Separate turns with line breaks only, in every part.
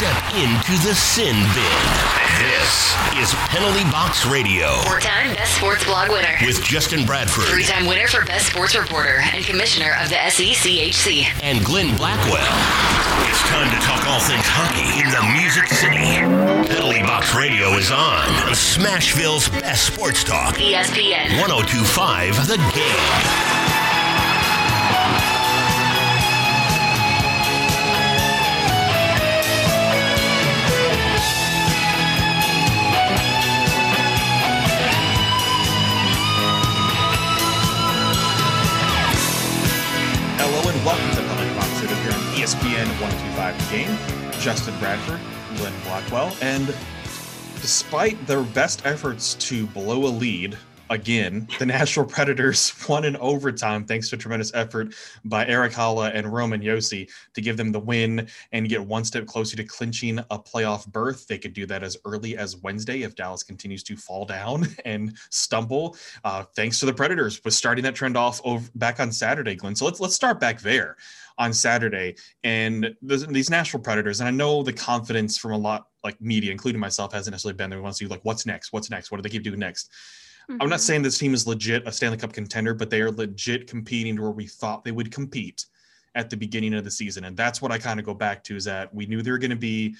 Step into the sin bin. This is Penalty Box Radio
Four-time Best Sports Blog winner.
with Justin Bradford
Three-time winner for Best Sports Reporter and Commissioner of the SECHC.
and Glenn Blackwell. It's time to talk all things hockey in the Music City. Penalty Box Radio is on on Smashville's best sports talk.
ESPN.
1025 The Game.
ESPN 125 The Game. Justin Bradford, Glenn Blackwell, and despite their best efforts to blow a lead, again, the Nashville Predators won in overtime thanks to tremendous effort by Erik Haula and Roman Josi to give them the win and get one step closer to clinching a playoff berth. They could do that as early as Wednesday if Dallas continues to fall down and stumble. Uh, thanks to the Predators with starting that trend off over, back on Saturday, Glenn. So let's let's start back there on Saturday and these Nashville Predators. And I know the confidence from a lot like media, including myself, hasn't necessarily been there. We want to see like what's next, what's next, what do they keep doing next? I'm not mm-hmm. saying this team is legit a Stanley Cup contender, but they are legit competing to where we thought they would compete at the beginning of the season. And that's what I kind of go back to is that we knew they were going to be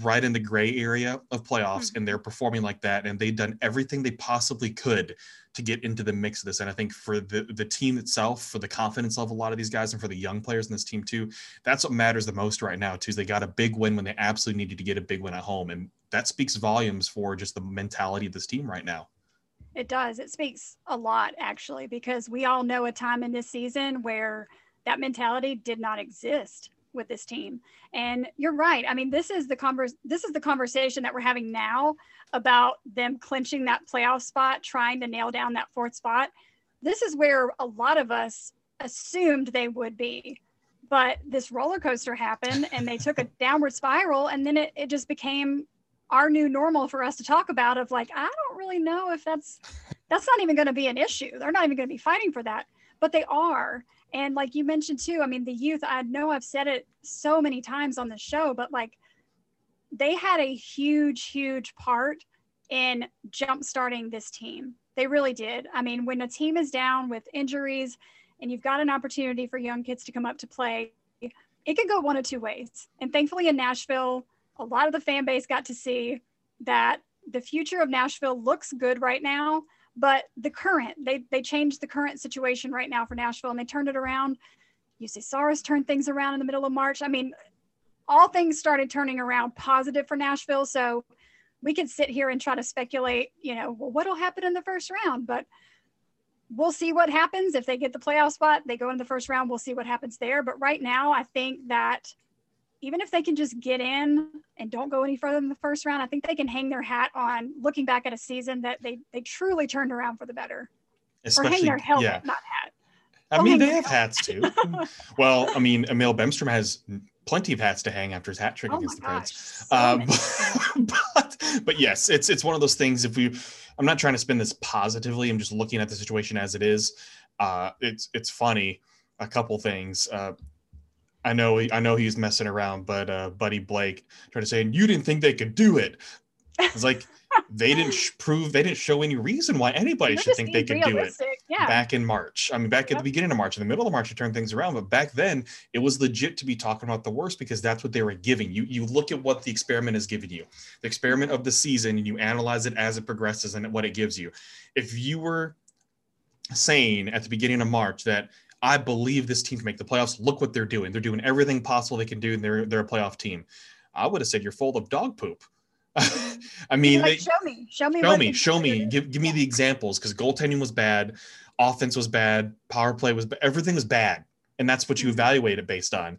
right in the gray area of playoffs mm-hmm. and they're performing like that. And they've done everything they possibly could to get into the mix of this. And I think for the, the team itself, for the confidence of a lot of these guys and for the young players in this team too, that's what matters the most right now too, is they got a big win when they absolutely needed to get a big win at home. And that speaks volumes for just the mentality of this team right now.
It does. It speaks a lot, actually, because we all know a time in this season where that mentality did not exist with this team. And you're right. I mean, this is the converse. This is the conversation that we're having now about them clinching that playoff spot, trying to nail down that fourth spot. This is where a lot of us assumed they would be. But this roller coaster happened and they took a downward spiral, and then it, it just became our new normal for us to talk about of like i don't really know if that's that's not even going to be an issue they're not even going to be fighting for that but they are and like you mentioned too i mean the youth i know i've said it so many times on the show but like they had a huge huge part in jump starting this team. They really did. I mean when a team is down with injuries and you've got an opportunity for young kids to come up to play it can go one of two ways. And thankfully in nashville a lot of the fan base got to see that the future of Nashville looks good right now, but the current, they they changed the current situation right now for Nashville and they turned it around. Juuse Saros turned things around in the middle of March. I mean, all things started turning around positive for Nashville. So we could sit here and try to speculate, you know, well, what'll happen in the first round, but we'll see what happens. If they get the playoff spot, they go in the first round, we'll see what happens there. But right now, I think that even if they can just get in and don't go any further than the first round, I think they can hang their hat on looking back at a season that they they truly turned around for the better. or hang their helmet,
yeah.
not hat.
I mean, they have hats too. well, I mean, Emil Bemstrom has plenty of hats to hang after his hat trick
Oh
against the. Preds.
so
Um, but but yes, it's it's one of those things. If we, I'm not trying to spin this positively. I'm just looking at the situation as it is. Uh, it's it's funny. A couple things. Uh, I know I know he's messing around, but uh, Buddy Blake tried to say, you didn't think they could do it." It's like they didn't sh- prove they didn't show any reason why anybody
They're
should think they could do it.
Yeah.
back in March. I mean, back at the beginning of March, in the middle of March, to turn things around. But back then, it was legit to be talking about the worst because that's what they were giving you. You look at what the experiment has given you, the experiment of the season, and you analyze it as it progresses and what it gives you. If you were saying at the beginning of March that I believe this team can make the playoffs, look what they're doing. They're doing everything possible they can do, and they're they're a playoff team. I would have said you're full of dog poop. I mean,
like,
they,
show me, show me,
show me, show me, give give me the examples because goaltending was bad, offense was bad, power play was everything was bad, and that's what you
Mhm.
evaluate it based on.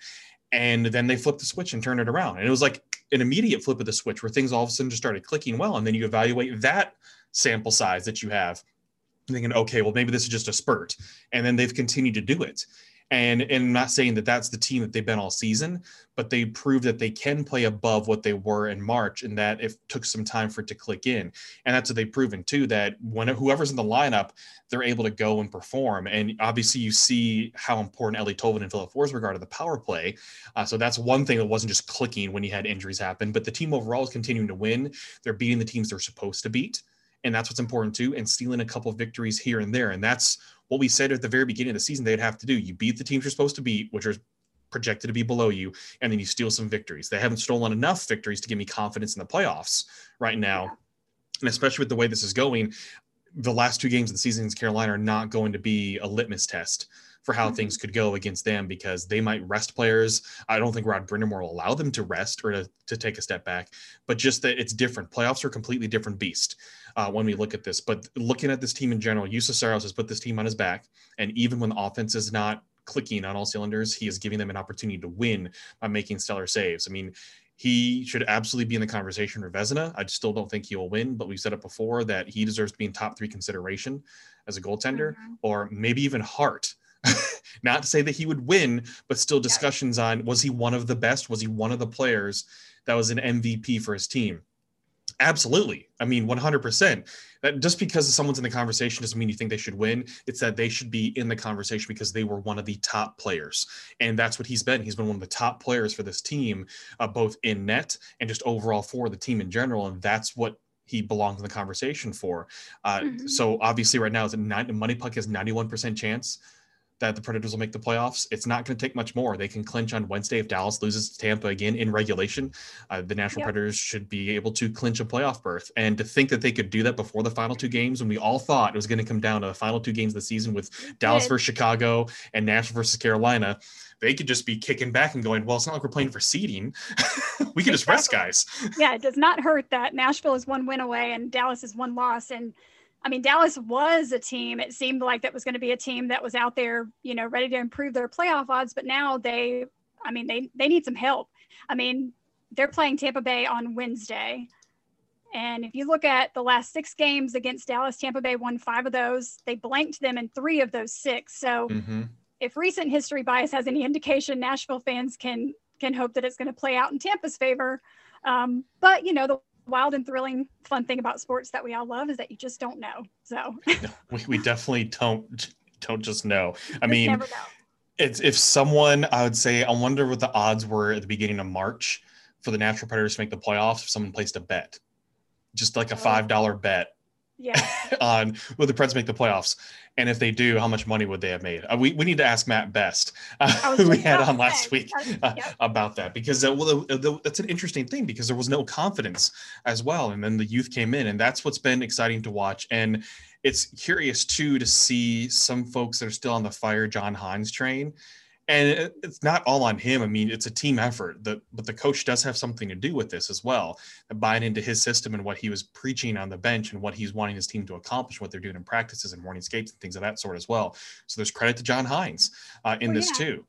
And then they flipped the switch and turned it around, and it was like an immediate flip of the switch where things all of a sudden just started clicking well, and then you evaluate that sample size that you have, thinking, okay, well maybe this is just a spurt, and then they've continued to do it. And, and I'm not saying that that's the team that they've been all season, but they proved that they can play above what they were in March and that it took some time for it to click in. And that's what they've proven too, that when whoever's in the lineup, they're able to go and perform. And obviously you see how important Eeli Tolvanen and Filip Forsberg are to the power play. Uh, so that's one thing that wasn't just clicking when you had injuries happen, but the team overall is continuing to win. They're beating the teams they're supposed to beat. And that's what's important too, and stealing a couple of victories here and there. And that's what we said at the very beginning of the season they'd have to do. You beat the teams you're supposed to beat, which are projected to be below you, and then you steal some victories. They haven't stolen enough victories to give me confidence in the playoffs right now. Yeah. And especially with the way this is going, the last two games of the season against Carolina are not going to be a litmus test for how mm-hmm. things could go against them because they might rest players. I don't think Rod Brind'Amour will allow them to rest or to, to take a step back, but just that it's different. Playoffs are a completely different beast uh, when we look at this. But looking at this team in general, Juuse Saros has put this team on his back. And even when the offense is not clicking on all cylinders, he is giving them an opportunity to win by making stellar saves. I mean, he should absolutely be in the conversation for Vezina. I still don't think he will win, but we've said it before that he deserves to be in top three consideration as a goaltender, mm-hmm. or maybe even Hart. Not to say that he would win, but still discussions yeah. on was he one of the best? Was he one of the players that was an MVP for his team? Absolutely. I mean, 100%. That just because someone's in the conversation doesn't mean you think they should win. It's that they should be in the conversation because they were one of the top players. And that's what he's been. He's been one of the top players for this team, uh, both in net and just overall for the team in general. And that's what he belongs in the conversation for. Uh, mm-hmm. So obviously, right now, it's a nine, MoneyPuck has 91% chance that the Predators will make the playoffs. It's not going to take much more. They can clinch on Wednesday if Dallas loses to Tampa again in regulation. Uh, the Nashville yep. Predators should be able to clinch a playoff berth. And to think that they could do that before the final two games, when we all thought it was going to come down to the final two games of the season with Dallas versus Chicago and Nashville versus Carolina, they could just be kicking back and going, well, it's not like we're playing for seeding. we can just rest guys.
yeah, it does not hurt that Nashville is one win away and Dallas is one loss. And I mean, Dallas was a team. It seemed like that was going to be a team that was out there, you know, ready to improve their playoff odds. But now they, I mean, they they need some help. I mean, they're playing Tampa Bay on Wednesday. And if you look at the last six games against Dallas, Tampa Bay won five of those. They blanked them in three of those six. So mm-hmm. if recent history bias has any indication, Nashville fans can can hope that it's going to play out in Tampa's favor. Um, but you know, the wild and thrilling fun thing about sports that we all love is that you just don't know. So
we, we definitely don't don't just know. I mean, it's if someone I would say I wonder what the odds were at the beginning of March for the Natural Predators to make the playoffs if someone placed a bet, just like a oh. five dollar bet
yeah.
on will the Preds make the playoffs? And if they do, how much money would they have made? Uh, we, we need to ask Matt Best, uh, who we had on last week, uh, yep. about that because uh, well, that's an interesting thing because there was no confidence as well, and then the youth came in, and that's what's been exciting to watch. And it's curious too to see some folks that are still on the fire John Hynes train and it's not all on him. I mean, it's a team effort. The, but the coach does have something to do with this as well, buying into his system and what he was preaching on the bench and what he's wanting his team to accomplish, what they're doing in practices and morning skates and things of that sort as well. So there's credit to John Hynes uh, in this yeah. too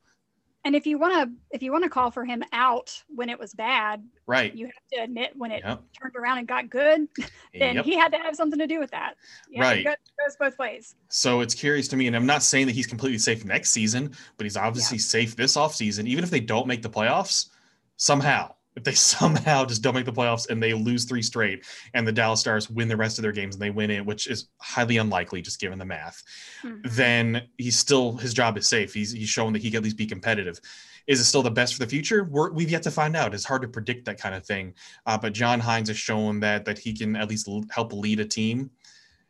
and if you want to if you want to call for him out when it was bad
right
you have to admit when it yep. turned around and got good then yep. he had to have something to do with that
yeah, right it
goes both ways
so it's curious to me and i'm not saying that he's completely safe next season but he's obviously yeah. safe this offseason even if they don't make the playoffs somehow if they somehow just don't make the playoffs and they lose three straight and the Dallas Stars win the rest of their games and they win it, which is highly unlikely just given the math, mm-hmm. then he's still his job is safe. He's he's showing that he can at least be competitive. Is it still the best for the future? we have yet to find out. It's hard to predict that kind of thing. Uh, but John Hynes has shown that that he can at least l- help lead a team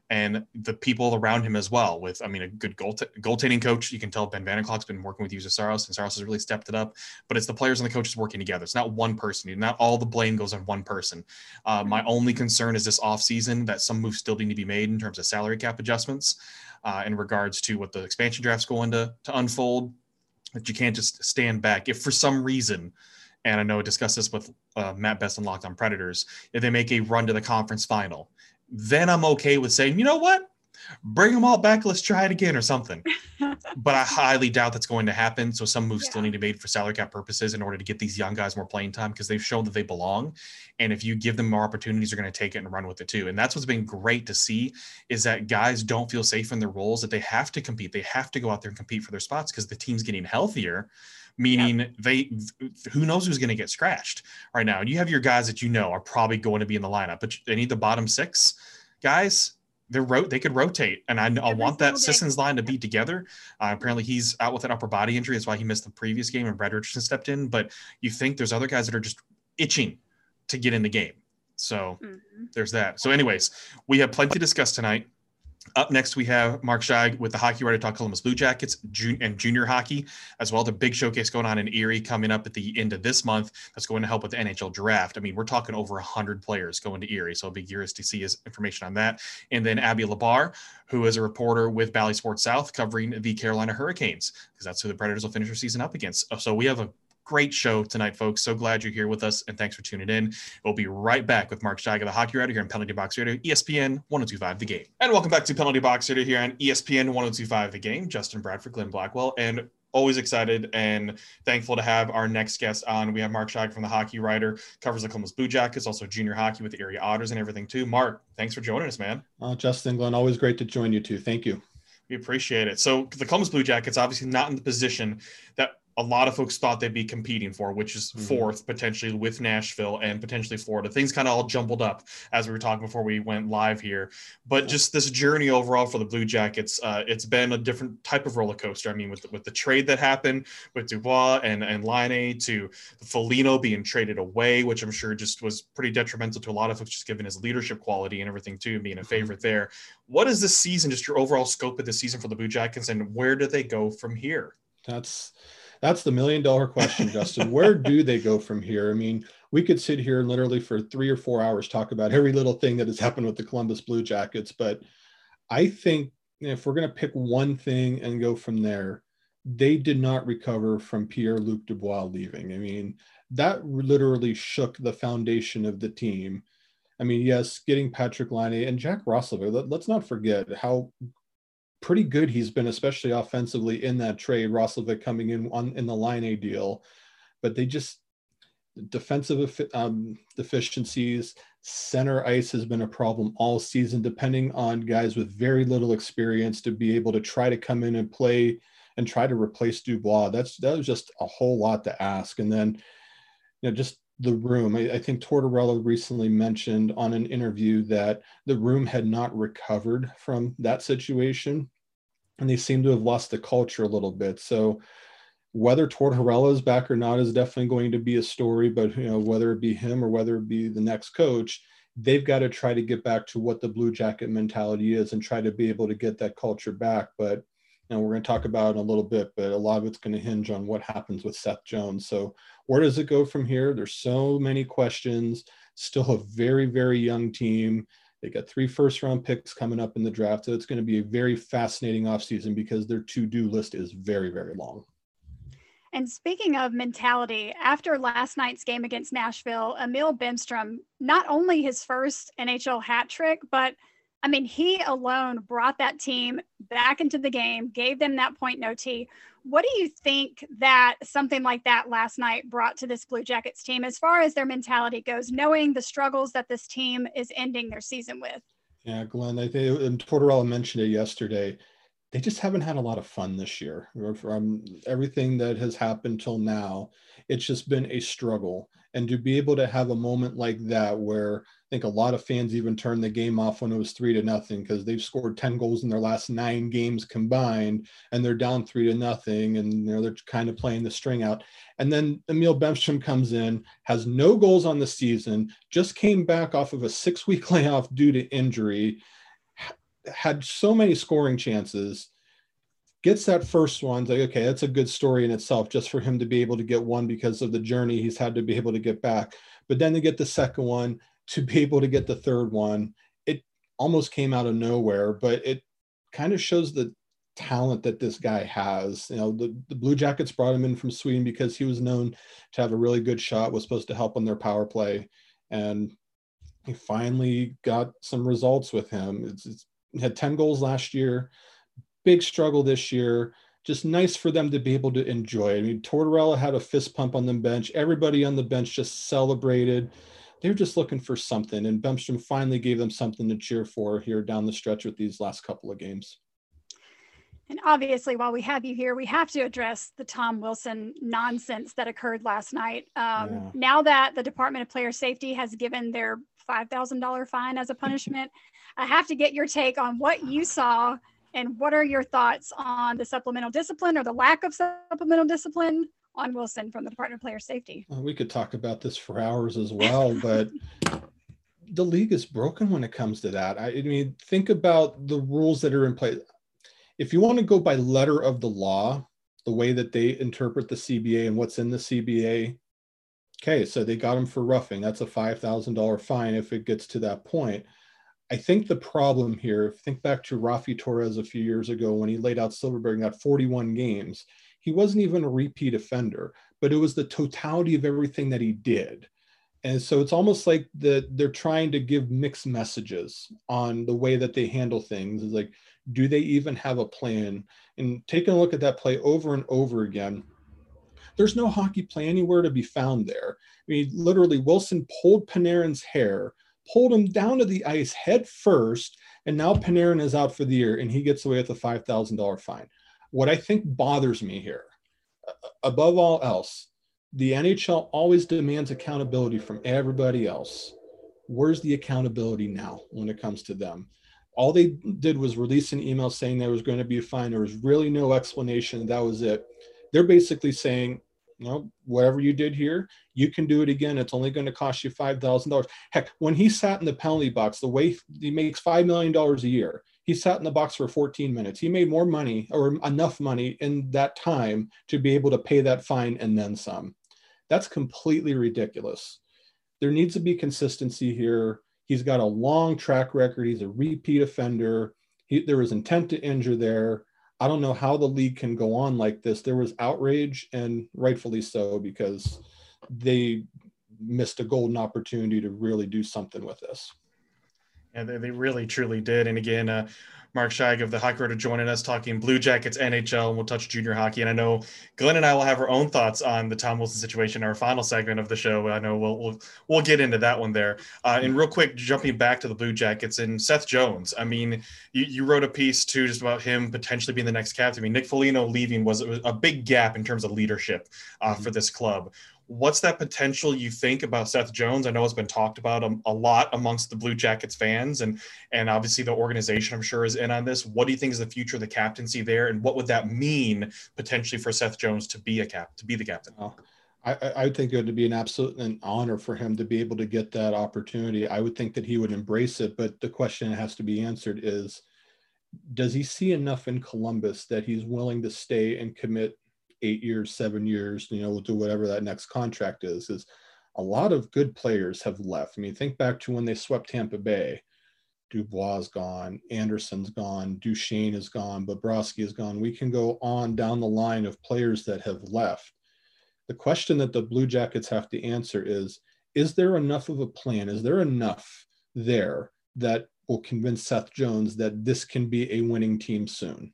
and the people around him as well. With, I mean, a good goal goaltending coach. You can tell Ben Vanderklok's been working with Juuse Saros, and Saros has really stepped it up. But it's the players and the coaches working together. It's not one person. Not all the blame goes on one person. Uh, my mm-hmm. only concern is this offseason that some moves still need to be made in terms of salary cap adjustments uh, in regards to what the expansion draft's going to, to unfold. That you can't just stand back. If for some reason, and I know I discussed this with uh, Matt Best and Locked on Predators, if they make a run to the conference final, then I'm okay with saying, you know what? bring them all back. Let's try it again or something. but I highly doubt that's going to happen. So some moves yeah. still need to be made for salary cap purposes in order to get these young guys more playing time because they've shown that they belong. And if you give them more opportunities, they're going to take it and run with it too. And that's what's been great to see is that guys don't feel safe in their roles, that they have to compete. They have to go out there and compete for their spots because the team's getting healthier meaning yep. they who knows who's going to get scratched right now. And You have your guys that you know are probably going to be in the lineup, but they need the bottom six guys they're ro- they could rotate, and I, I want that Sissons line to be together. Uh, apparently, he's out with an upper body injury. That's why he missed the previous game, and Brad Richardson stepped in. But you think there's other guys that are just itching to get in the game. So mm-hmm. there's that. So, anyways, we have plenty to discuss tonight. Up next, we have Mark Scheig with the Hockey Writer Talk Columbus Blue Jackets and junior hockey as well. The big showcase going on in Erie coming up at the end of this month. That's going to help with the NHL draft. I mean, we're talking over 100 players going to Erie, so I'll be curious to see his information on that. And then Abby Labar, who is a reporter with Bally Sports South covering the Carolina Hurricanes, because that's who the Predators will finish their season up against. So we have a great show tonight, folks. So glad you're here with us, and thanks for tuning in. We'll be right back with Mark Scheig, the hockey writer here on Penalty Box Radio, ESPN 1025 The Game. And welcome back to Penalty Box Radio here on ESPN 1025 The Game. Justin Bradford, Glenn Blackwell, and always excited and thankful to have our next guest on. We have Mark Scheig from the Hockey Writer, covers the Columbus Blue Jackets, also junior hockey with the Erie Otters and everything too. Mark, thanks for joining us, man.
Uh, Justin, Glenn, always great to join you too. Thank you.
We appreciate it. So the Columbus Blue Jackets obviously not in the position that a lot of folks thought they'd be competing for, which is mm-hmm. fourth potentially with Nashville and potentially Florida. Things kind of all jumbled up as we were talking before we went live here. But just this journey overall for the Blue Jackets, uh, it's been a different type of roller coaster. I mean, with the, with the trade that happened with Dubois and and Laine to Foligno being traded away, which I'm sure just was pretty detrimental to a lot of folks, just given his leadership quality and everything too, being a mm-hmm. favorite mm-hmm. there. What is this season? Just your overall scope of the season for the Blue Jackets, and where do they go from here?
That's that's the million dollar question, Justin. Where do they go from here? I mean, we could sit here and literally for three or four hours talk about every little thing that has happened with the Columbus Blue Jackets, but I think if we're going to pick one thing and go from there, they did not recover from Pierre Luc Dubois leaving. I mean, that literally shook the foundation of the team. I mean, yes, getting Patrik Laine and Jack Roslovic, let, us not forget how pretty good he's been, especially offensively in that trade. Roslovic coming in on in the Laine deal, but they just defensive um, deficiencies. Center ice has been a problem all season, depending on guys with very little experience to be able to try to come in and play and try to replace Dubois. That's that was just a whole lot to ask. And then, you know, just the room. I, I, think Tortorella recently mentioned on an interview that the room had not recovered from that situation, and they seem to have lost the culture a little bit. So whether Tortorella is back or not is definitely going to be a story. But you know whether it be him or whether it be the next coach, they've got to try to get back to what the Blue Jacket mentality is and try to be able to get that culture back. But and we're going to talk about in a little bit, but a lot of it's going to hinge on what happens with Seth Jones. So where does it go from here? There's so many questions. Still a very, very young team. They got three first round picks coming up in the draft. So it's going to be a very fascinating offseason because their to do list is very, very long.
And speaking of mentality, after last night's game against Nashville, Emil Bemstrom, not only his first NHL hat trick, but I mean, he alone brought that team back into the game, gave them that point no T. What do you think that something like that last night brought to this Blue Jackets team as far as their mentality goes, knowing the struggles that this team is ending their season with?
Yeah, Glenn, I think and Tortorella mentioned it yesterday. They just haven't had a lot of fun this year. From everything that has happened till now, it's just been a struggle. And to be able to have a moment like that where think a lot of fans even turned the game off when it was three to nothing because they've scored 10 goals in their last nine games combined and they're down three to nothing and you know, they're kind of playing the string out. And then Emil Bemstrom comes in, has no goals on the season, just came back off of a six week layoff due to injury, had so many scoring chances gets that first one like okay that's a good story in itself just for him to be able to get one because of the journey he's had to be able to get back but then to get the second one to be able to get the third one. It almost came out of nowhere, but it kind of shows the talent that this guy has. You know, the, the Blue Jackets brought him in from Sweden because he was known to have a really good shot, was supposed to help on their power play. And he finally got some results with him. It's, it's had 10 goals last year, big struggle this year. Just nice for them to be able to enjoy. I mean, Tortorella had a fist pump on the bench. Everybody on the bench just celebrated. They're just looking for something, and Bemstrom finally gave them something to cheer for here down the stretch with these last couple of games.
And obviously, while we have you here, we have to address the Tom Wilson nonsense that occurred last night. Um, yeah. Now that the Department of Player Safety has given their $5,000 fine as a punishment, I have to get your take on what you saw and what are your thoughts on the supplemental discipline or the lack of supplemental discipline on Wilson from the Department of Player Safety?
Well, we could talk about this for hours as well, but the league is broken when it comes to that. I, I mean, think about the rules that are in place if you want to go by letter of the law, the way that they interpret the CBA and what's in the CBA, okay, so they got him for roughing. That's a $5,000 fine if it gets to that point. I think the problem here, think back to Raffi Torres a few years ago when he laid out Silfverberg and got 41 games. He wasn't even a repeat offender, but it was the totality of everything that he did. And so it's almost like that they're trying to give mixed messages on the way that they handle things. It's like, do they even have a plan? And taking a look at that play over and over again, there's no hockey play anywhere to be found there. I mean, literally, Wilson pulled Panarin's hair, pulled him down to the ice head first, and now Panarin is out for the year and he gets away with a $5,000 fine. What I think bothers me here, above all else, the NHL always demands accountability from everybody else. Where's the accountability now when it comes to them? all they did was release an email saying there was going to be a fine. There was really no explanation. That was it. They're basically saying, you know, whatever you did here, you can do it again. It's only going to cost you five thousand dollars. Heck, when he sat in the penalty box, the way he makes five million dollars a year, he sat in the box for 14 minutes. He made more money or enough money in that time to be able to pay that fine and then some. That's completely ridiculous. There needs to be consistency here. He's got a long track record. He's a repeat offender. He, there was intent to injure there. I don't know how the league can go on like this. There was outrage, and rightfully so, because they missed a golden opportunity to really do something with this.
And they, they really truly did. And again, uh, Mark Scheig of the Hockey Writer joining us talking Blue Jackets, NHL, and we'll touch junior hockey. And I know Glenn and I will have our own thoughts on the Tom Wilson situation, our final segment of the show. I know we'll we'll, we'll get into that one there. Uh, and real quick, jumping back to the Blue Jackets and Seth Jones. I mean, you, you wrote a piece too just about him potentially being the next captain. I mean, Nick Foligno leaving was, was a big gap in terms of leadership uh, mm-hmm. for this club what's that potential you think about Seth Jones? I know it's been talked about a, a, lot amongst the Blue Jackets fans, and and obviously the organization I'm sure is in on this. What do you think is the future of the captaincy there, and what would that mean potentially for Seth Jones to be a cap to be the captain?
Oh, I, I think it would be an absolute an honor for him to be able to get that opportunity. I would think that he would embrace it, but the question that has to be answered is. Does he see enough in Columbus that he's willing to stay and commit eight years, seven years, you know, we'll do whatever that next contract is, is a lot of good players have left. I mean, think back to when they swept Tampa Bay. Dubois is gone, Anderson's gone, Duchene is gone, Bobrovsky is gone. We can go on down the line of players that have left. The question that the Blue Jackets have to answer is Is there enough of a plan? Is there enough there that will convince Seth Jones that this can be a winning team soon?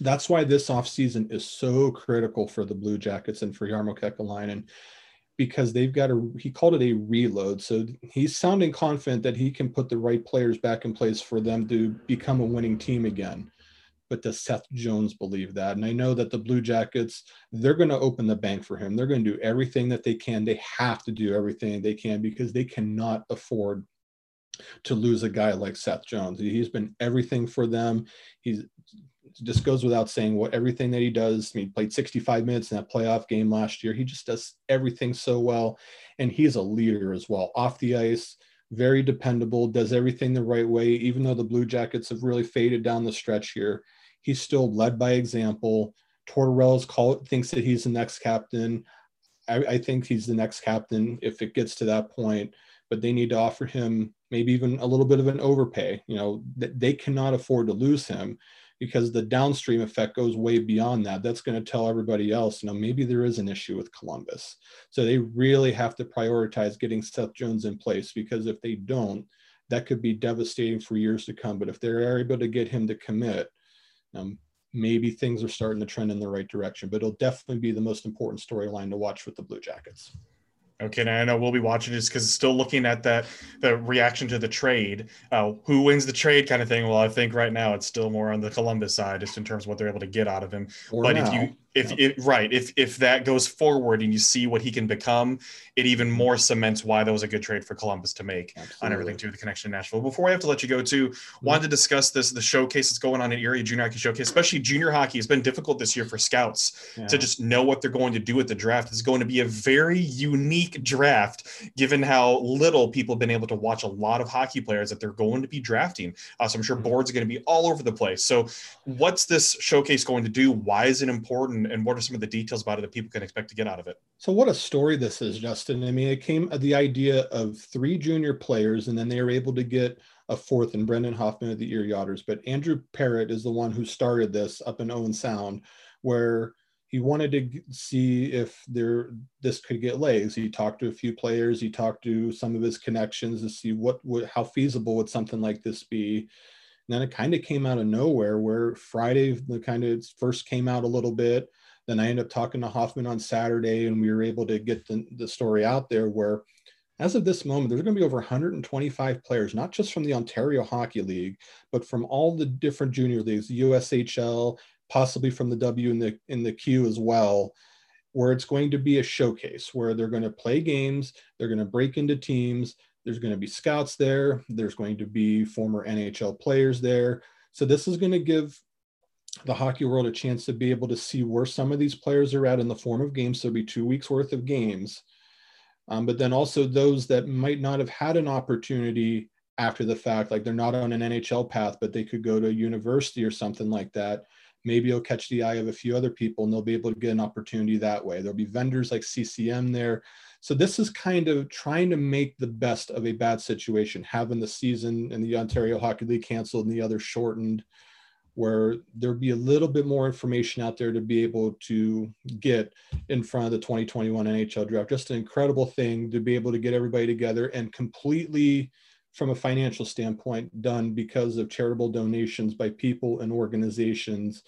That's why this offseason is so critical for the Blue Jackets and for Jarmo Kekalainen because they've got a he called it a reload. So he's sounding confident that he can put the right players back in place for them to become a winning team again. But does Seth Jones believe that? And I know that the Blue Jackets, they're going to open the bank for him. They're going to do everything that they can. They have to do everything they can because they cannot afford to lose a guy like Seth Jones. He's been everything for them. He's just goes without saying what everything that he does. I mean, he played 65 minutes in that playoff game last year. He just does everything so well. And he's a leader as well. Off the ice, very dependable, does everything the right way. Even though the Blue Jackets have really faded down the stretch here, he's still led by example. Tortorella's call thinks that he's the next captain. I, I think he's the next captain if it gets to that point. But they need to offer him maybe even a little bit of an overpay. You know, they cannot afford to lose him because the downstream effect goes way beyond that. That's going to tell everybody else, you know, maybe there is an issue with Columbus. So they really have to prioritize getting Seth Jones in place because if they don't, that could be devastating for years to come. But if they're able to get him to commit, um, maybe things are starting to trend in the right direction. But it'll definitely be the most important storyline to watch with the Blue Jackets.
Okay, now I know we'll be watching this because still looking at that the reaction to the trade, uh, who wins the trade kind of thing. Well, I think right now it's still more on the Columbus side, just in terms of what they're able to get out of him.
Or
but
now.
if you if
Yeah.
it right if if that goes forward and you see what he can become, it even mm-hmm. more cements why that was a good trade for Columbus to make on everything to the connection to Nashville. Before I have to let you go to, mm-hmm. wanted to discuss this the showcase that's going on in Erie Junior Hockey Showcase, especially junior hockey has been difficult this year for scouts
Yeah.
to just know what they're going to do at the draft. It's going to be a very unique draft, given how little people have been able to watch a lot of hockey players that they're going to be drafting. Uh, so I'm sure mm-hmm. boards are going to be all over the place. So, what's this showcase going to do? Why is it important? And what are some of the details about it that people can expect to get out of it?
So what a story this is, Justin. I mean, it came the idea of three junior players, and then they were able to get a fourth and Brendan Hoffman of the Erie Otters. But Andrew Parrott is the one who started this up in Owen Sound, where he wanted to see if there this could get legs. He talked to a few players. He talked to some of his connections to see what would how feasible would something like this be. Then it kind of came out of nowhere where Friday the kind of first came out a little bit. Then I ended up talking to Hoffman on Saturday, and we were able to get the, the story out there where, as of this moment, there's going to be over 125 players, not just from the Ontario Hockey League, but from all the different junior leagues, the USHL, possibly from the W and the in the Q as well, where it's going to be a showcase where they're going to play games, they're going to break into teams. There's going to be scouts there. There's going to be former NHL players there. So this is going to give the hockey world a chance to be able to see where some of these players are at in the form of games. So it'll be two weeks worth of games. Um, but then also those that might not have had an opportunity after the fact, like they're not on an NHL path, but they could go to a university or something like that. Maybe it'll catch the eye of a few other people and they'll be able to get an opportunity that way. There'll be vendors like CCM there. So this is kind of trying to make the best of a bad situation, having the season and the Ontario Hockey League canceled and the other shortened where there'll be a little bit more information out there to be able to get in front of the 2021 NHL draft. Just an incredible thing to be able to get everybody together and completely from a financial standpoint done because of charitable donations by people and organizations.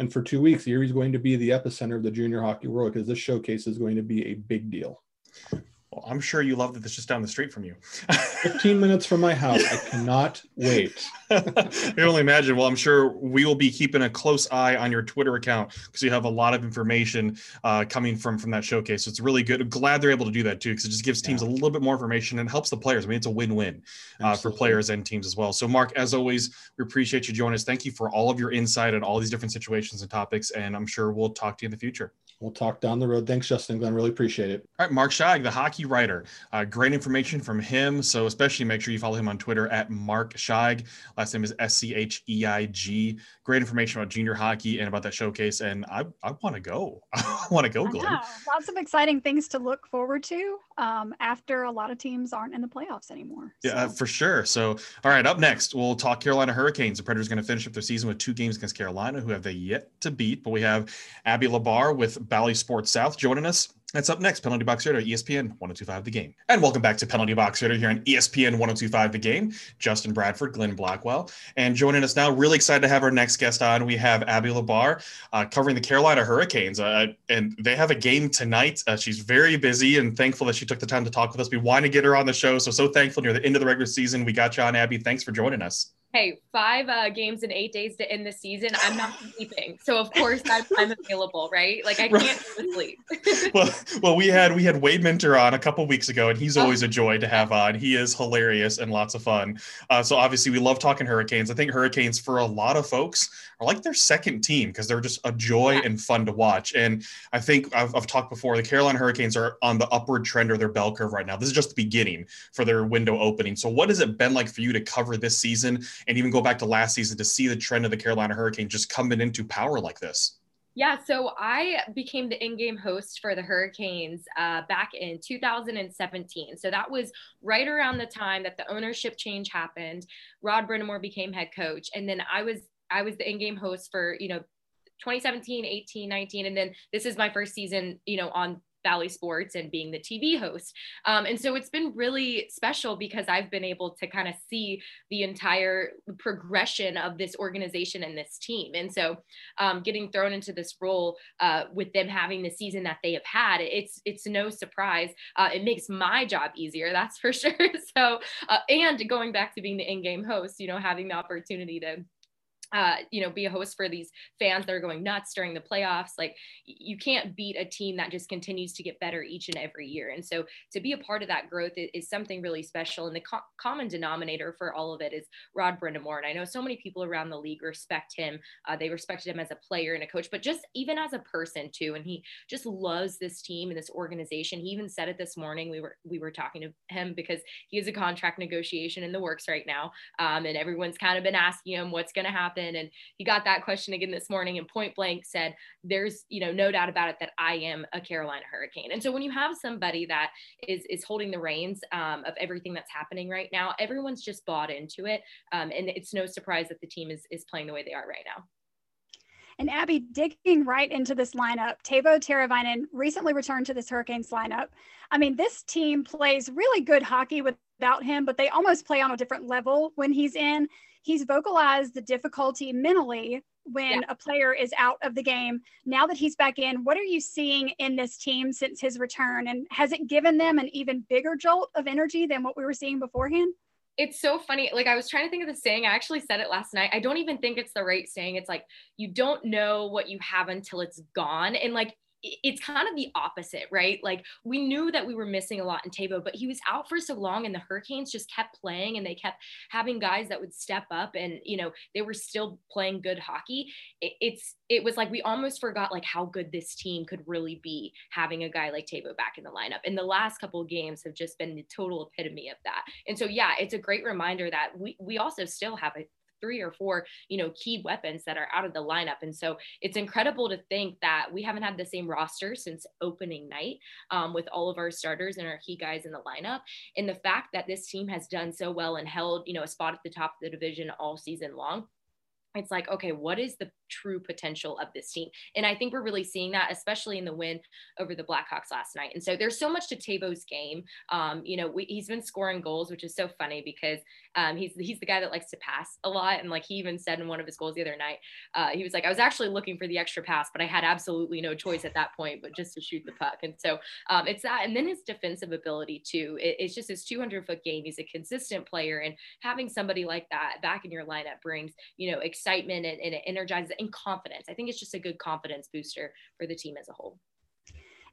And for two weeks, Erie's going to be the epicenter of the junior hockey world because this showcase is going to be a big deal.
Well, I'm sure you love that this is just down the street from you.
15 minutes from my house. I cannot wait.
I can only imagine. Well, I'm sure we will be keeping a close eye on your Twitter account because you have a lot of information uh, coming from from that showcase. So it's really good. I'm glad they're able to do that too because it just gives teams a little bit more information and helps the players. I mean, it's a win-win uh, for players and teams as well. So, Mark, as always, we appreciate you joining us. Thank you for all of your insight and all these different situations and topics. And I'm sure we'll talk to you in the future.
We'll talk down the road. Thanks, Justin Glenn. Really appreciate it.
All right, Mark Scheig, the hockey writer. Uh, great information from him. So, especially make sure you follow him on Twitter at Mark Scheig. Last name is S C H E I G. Great information about junior hockey and about that showcase. And I, I want to go. I want to go, Glenn.
know. Lots of exciting things to look forward to um, after a lot of teams aren't in the playoffs anymore.
Yeah, uh, for sure. So, all right, up next, we'll talk Carolina Hurricanes. The Predators going to finish up their season with two games against Carolina, who have they yet to beat. But we have Abby Labar with Bally Sports South joining us. That's up next. Penalty Box Radio, ESPN 1025 The Game. And welcome back to Penalty Box Radio here on ESPN 1025 The Game. Justin Bradford, Glenn Blackwell. And joining us now, really excited to have our next guest on. We have Abby Labar uh, covering the Carolina Hurricanes. Uh, and they have a game tonight. Uh, she's very busy and thankful that she took the time to talk with us. We want to get her on the show. So, so thankful near the end of the regular season. We got you on, Abby. Thanks for joining us.
Hey, five uh, games in eight days to end the season. I'm not sleeping, so of course I'm, I'm available, right? Like I can't sleep.
well, well, we had we had Wade Minter on a couple weeks ago, and he's
Oh.
always a joy to have on. He is hilarious and lots of fun. Uh, so obviously, we love talking Hurricanes. I think Hurricanes for a lot of folks are like their second team because they're just a joy
Yeah.
and fun to watch. And I think I've, I've talked before. The Carolina Hurricanes are on the upward trend or their bell curve right now. This is just the beginning for their window opening. So, what has it been like for you to cover this season and even go back to last season to see the trend of the Carolina Hurricanes just coming into power like this?
Yeah, so I became the in-game host for the Hurricanes uh, back in 2017. So that was right around the time that the ownership change happened. Rod Brind'Amour became head coach, and then I was I was the in-game host for you know 2017, 18, 19, and then this is my first season, you know, on Bally Sports and being the TV host. Um, and so it's been really special because I've been able to kind of see the entire progression of this organization and this team. And so um, getting thrown into this role uh, with them having the season that they have had, it's it's no surprise. Uh, it makes my job easier, that's for sure. so uh, and going back to being the in-game host, you know, having the opportunity to uh, you know, be a host for these fans that are going nuts during the playoffs. Like you can't beat a team that just continues to get better each and every year. And so to be a part of that growth is, is something really special. And the co- common denominator for all of it is Rod Brind'Amour. And I know so many people around the league respect him. Uh, they respected him as a player and a coach, but just even as a person too. And he just loves this team and this organization. He even said it this morning. We were we were talking to him because he has a contract negotiation in the works right now, um, and everyone's kind of been asking him what's going to happen happen? And he got that question again this morning and point blank said, there's, you know, no doubt about it that I am a Carolina Hurricane. And so when you have somebody that is, is holding the reins um, of everything that's happening right now, everyone's just bought into it. Um, and it's no surprise that the team is, is playing the way they are right now.
And Abby, digging right into this lineup, Teuvo Teravainen recently returned to this Hurricanes lineup. I mean, this team plays really good hockey without him, but they almost play on a different level when he's in he's vocalized the difficulty mentally when yeah. a player is out of the game. Now that he's back in, what are you seeing in this team since his return? And has it given them an even bigger jolt of energy than what we were seeing beforehand?
It's so funny. Like I was trying to think of the saying. I actually said it last night. I don't even think it's the right saying. It's like you don't know what you have until it's gone. And like it's kind of the opposite, right? Like we knew that we were missing a lot in Teuvo, but he was out for so long and the Hurricanes just kept playing and they kept having guys that would step up and, you know, they were still playing good hockey. It, it's, it was like we almost forgot like how good this team could really be having a guy like Teuvo back in the lineup. And the last couple of games have just been the total epitome of that. And so, yeah, it's a great reminder that we, we also still have a three or four, you know, key weapons that are out of the lineup. And so it's incredible to think that we haven't had the same roster since opening night um, with all of our starters and our key guys in the lineup. And the fact that this team has done so well and held, you know, a spot at the top of the division all season long it's like, okay, what is the true potential of this team? And I think we're really seeing that, especially in the win over the Blackhawks last night. And so there's so much to Teuvo's game. Um, you know, we, he's been scoring goals, which is so funny because um, he's he's the guy that likes to pass a lot. And like he even said in one of his goals the other night, uh, he was like, I was actually looking for the extra pass, but I had absolutely no choice at that point, but just to shoot the puck. And so um, it's that, and then his defensive ability too. It, it's just his 200 foot game. He's a consistent player, and having somebody like that back in your lineup brings you know excitement and, and it energizes and confidence. I think it's just a good confidence booster for the team as a whole.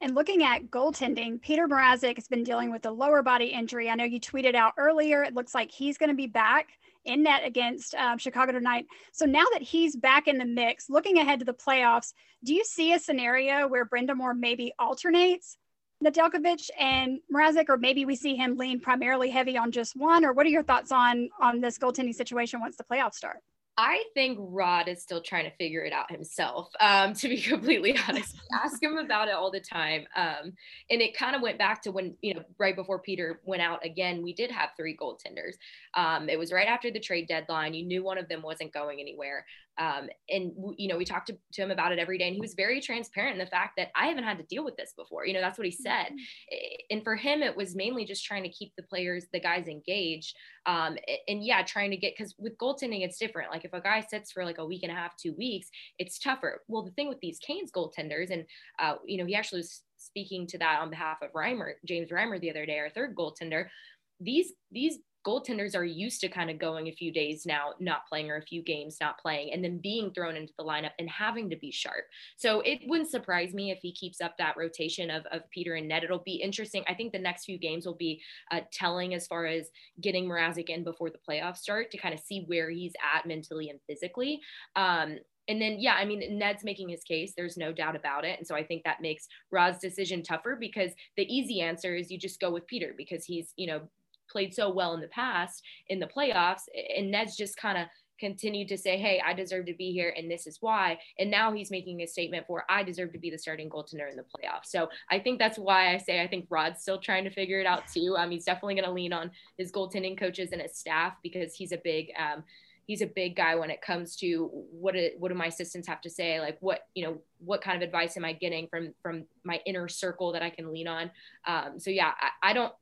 And looking at goaltending, Peter Mrazek has been dealing with a lower body injury. I know you tweeted out earlier. It looks like he's going to be back in net against um, Chicago tonight. So now that he's back in the mix, looking ahead to the playoffs, do you see a scenario where Brind'Amour maybe alternates Nedeljkovic and Mrazek, or maybe we see him lean primarily heavy on just one? Or what are your thoughts on on this goaltending situation once the playoffs start?
I think Rod is still trying to figure it out himself, um, to be completely honest. ask him about it all the time. Um, and it kind of went back to when, you know, right before Peter went out again, we did have three goaltenders. Um, it was right after the trade deadline. You knew one of them wasn't going anywhere. Um, and you know, we talked to, to, him about it every day, and he was very transparent in the fact that I haven't had to deal with this before. You know, that's what he said. Mm-hmm. And for him, it was mainly just trying to keep the players, the guys engaged. Um, and yeah, trying to get because with goaltending, it's different. Like if a guy sits for like a week and a half, two weeks, it's tougher. Well, the thing with these Canes goaltenders, and uh, you know, he actually was speaking to that on behalf of Reimer, James Reimer, the other day, our third goaltender. These these goaltenders are used to kind of going a few days now not playing or a few games not playing and then being thrown into the lineup and having to be sharp so it wouldn't surprise me if he keeps up that rotation of, of peter and ned it'll be interesting i think the next few games will be uh, telling as far as getting Mrazek in before the playoffs start to kind of see where he's at mentally and physically um, and then, yeah, I mean, Ned's making his case. There's no doubt about it. And so I think that makes Rod's decision tougher because the easy answer is you just go with Peter because he's, you know, played so well in the past in the playoffs. And Ned's just kind of continued to say, Hey, I deserve to be here, and this is why. And now he's making a statement for, I deserve to be the starting goaltender in the playoffs. So I think that's why I say I think Rod's still trying to figure it out too. Um, he's definitely going to lean on his goaltending coaches and his staff because he's a big, um, he's a big guy when it comes to what it, what do my assistants have to say like what you know what kind of advice am i getting from from my inner circle that i can lean on um, so yeah I, I don't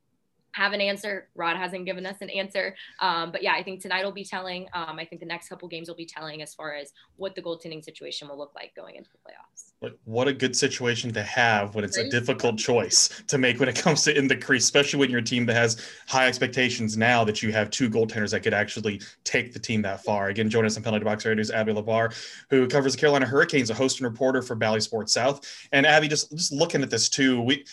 have an answer. Rod hasn't given us an answer. Um, but yeah, I think tonight will be telling. Um, I think the next couple games will be telling as far as what the goaltending situation will look like going into the playoffs.
But what a good situation to have when it's a difficult choice to make when it comes to in the crease, especially when you're a team that has high expectations now that you have two goaltenders that could actually take the team that far. Again, joining us on Penalty Box Radio is Abby Labar, who covers the Carolina Hurricanes, a host and reporter for Bally Sports South. And Abby, just just looking at this too, we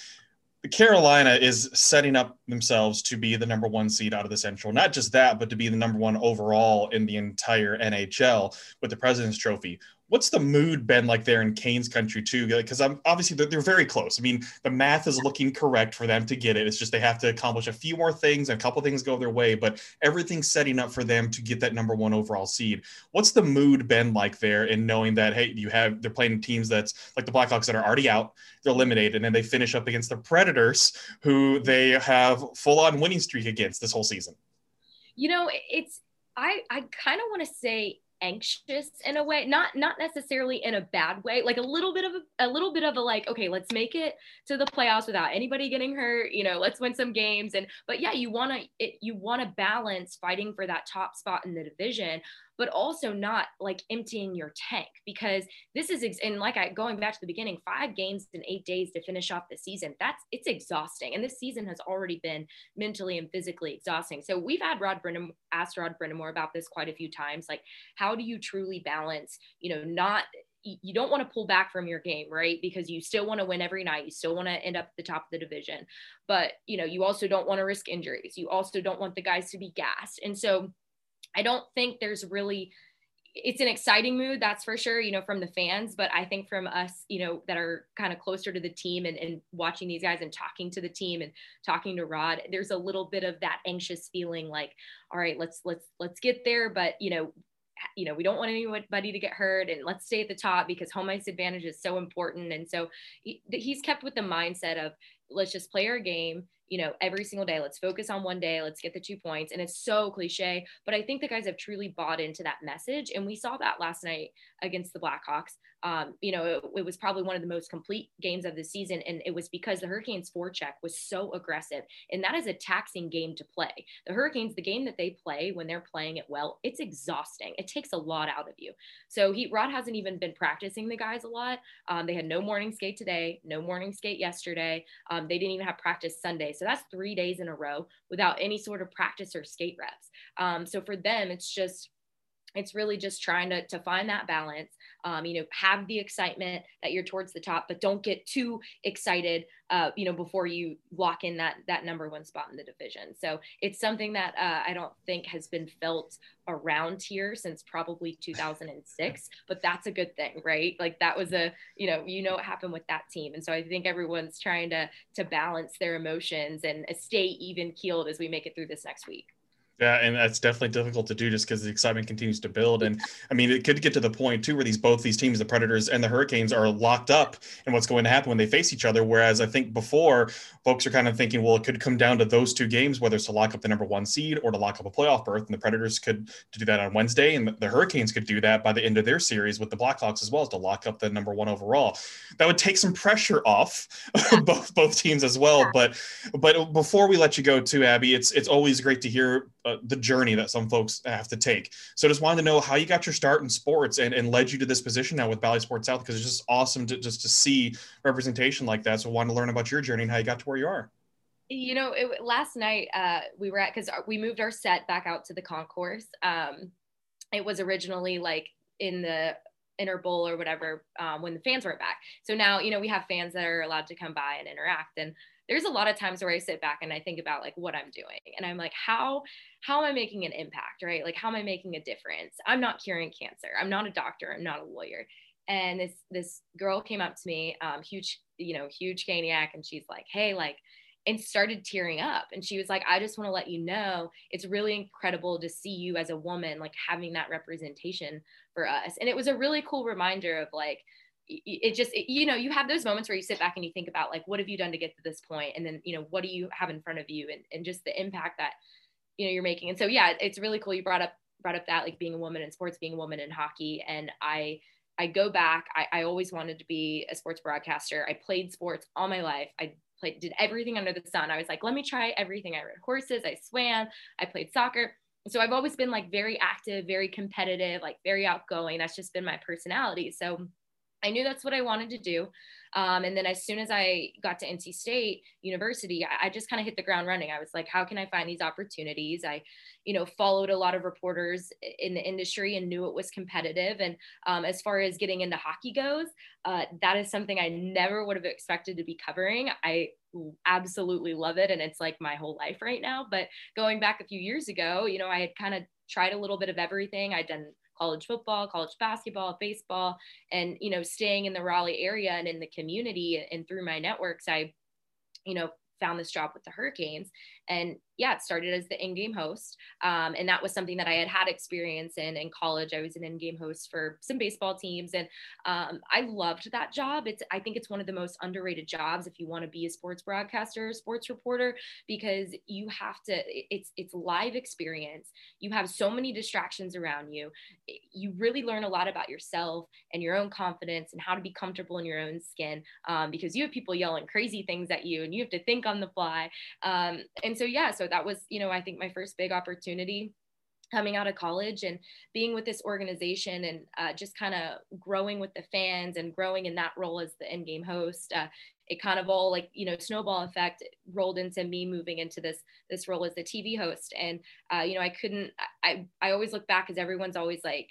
Carolina is setting up themselves to be the number one seed out of the Central. Not just that, but to be the number one overall in the entire NHL with the President's Trophy what's the mood been like there in Canes country too? Because I'm obviously they're, they're, very close. I mean, the math is looking correct for them to get it. It's just they have to accomplish a few more things, a couple things go their way, but everything's setting up for them to get that number one overall seed. What's the mood been like there in knowing that hey, you have they're playing teams that's like the Blackhawks that are already out, they're eliminated, and then they finish up against the Predators, who they have full on winning streak against this whole season.
You know, it's I I kind of want to say anxious in a way not not necessarily in a bad way like a little bit of a, a little bit of a like okay let's make it to the playoffs without anybody getting hurt you know let's win some games. And but yeah you want to you want to balance fighting for that top spot in the division but also not like emptying your tank because this is ex- and like I going back to the beginning, five games in eight days to finish off the season. That's it's exhausting, and this season has already been mentally and physically exhausting. So we've had Rod Brennan asked Rod Brind'Amour about this quite a few times. Like, how do you truly balance? You know, not you don't want to pull back from your game, right? Because you still want to win every night. You still want to end up at the top of the division. But, you know, you also don't want to risk injuries. You also don't want the guys to be gassed. And so I don't think there's really it's an exciting mood that's for sure you know from the fans but i think from us you know that are kind of closer to the team and, and watching these guys and talking to the team and talking to rod there's a little bit of that anxious feeling like all right let's let's let's get there but you know you know we don't want anybody to get hurt and let's stay at the top because home ice advantage is so important and so he, he's kept with the mindset of let's just play our game you know, every single day. Let's focus on one day. Let's get the two points. And it's so cliche, but I think the guys have truly bought into that message. And we saw that last night against the Blackhawks. Um, you know, it, it, was probably one of the most complete games of the season. And it was because the Hurricanes forecheck was so aggressive. And that is a taxing game to play. The Hurricanes, the game that they play when they're playing it well, it's exhausting. It takes a lot out of you. So he, Rod hasn't even been practicing the guys a lot. Um, they had no morning skate today, no morning skate yesterday. Um, they didn't even have practice Sunday. So that's three days in a row without any sort of practice or skate reps. Um, so for them, it's just, it's really just trying to, to find that balance um, you know have the excitement that you're towards the top but don't get too excited uh, you know before you lock in that that number one spot in the division. So it's something that uh, i don't think has been felt around here since probably 2006 but that's a good thing right? Like that was a you know you know what happened with that team. And so i think everyone's trying to to balance their emotions and stay even keeled as we make it through this next week
yeah, and that's definitely difficult to do just because the excitement continues to build. And I mean, it could get to the point too where these both these teams, the Predators and the Hurricanes, are locked up in what's going to happen when they face each other. Whereas I think before folks are kind of thinking, well, it could come down to those two games, whether it's to lock up the number one seed or to lock up a playoff berth. And the Predators could do that on Wednesday, and the Hurricanes could do that by the end of their series with the Blackhawks as well as to lock up the number one overall. That would take some pressure off both both teams as well. But but before we let you go, too, Abby, it's it's always great to hear uh, the journey that some folks have to take. So just wanted to know how you got your start in sports and, and led you to this position now with Bally Sports South because it's just awesome to just to see representation like that. So I wanted to learn about your journey and how you got to where you are.
You know, it, last night uh, we were at because we moved our set back out to the concourse. Um, it was originally like in the inner bowl or whatever um, when the fans weren't back. So now, you know, we have fans that are allowed to come by and interact. And there's a lot of times where I sit back and I think about like what I'm doing and I'm like how how am I making an impact right? Like how am I making a difference? I'm not curing cancer. I'm not a doctor. I'm not a lawyer. And this this girl came up to me um, huge you know huge caniac and she's like hey like and started tearing up. And she was like i just want to let you know it's really incredible to see you as a woman like having that representation for us. And it was a really cool reminder of like it just it, you know you have those moments where you sit back and you think about like what have you done to get to this point and then you know what do you have in front of you and, and just the impact that you know you're making and so yeah it's really cool you brought up brought up that like being a woman in sports, being a woman in hockey, and I I go back. I, I always wanted to be a sports broadcaster. I played sports all my life. I played did everything under the sun. I was like, let me try everything. I rode horses, I swam, I played soccer. So I've always been like very active, very competitive, like very outgoing. That's just been my personality. So I knew that's what I wanted to do. Um, and then as soon as I got to NC State University, I, I just kind of hit the ground running. I was like, how can I find these opportunities? I, you know, followed a lot of reporters in the industry and knew it was competitive. And um, as far as getting into hockey goes, uh, that is something I never would have expected to be covering. I absolutely love it. And it's like my whole life right now. But going back a few years ago, you know, I had kind of tried a little bit of everything. I'd done college football, college basketball, baseball, and you know, staying in the Raleigh area and in the community and through my networks, I, you know, found this job with the Hurricanes. And yeah, it started as the in-game host, um, and that was something that I had had experience in in college. I was an in-game host for some baseball teams, and um, I loved that job. It's I think it's one of the most underrated jobs if you want to be a sports broadcaster, sports reporter, because you have to. It's it's live experience. You have so many distractions around you. You really learn a lot about yourself and your own confidence and how to be comfortable in your own skin, um, because you have people yelling crazy things at you, and you have to think on the fly. Um, and so yeah, so that was, you know, I think my first big opportunity coming out of college and being with this organization and uh, just kind of growing with the fans and growing in that role as the in-game host uh, it kind of all like you know snowball effect rolled into me moving into this this role as the tv host. And uh, you know i couldn't i i always look back because everyone's always like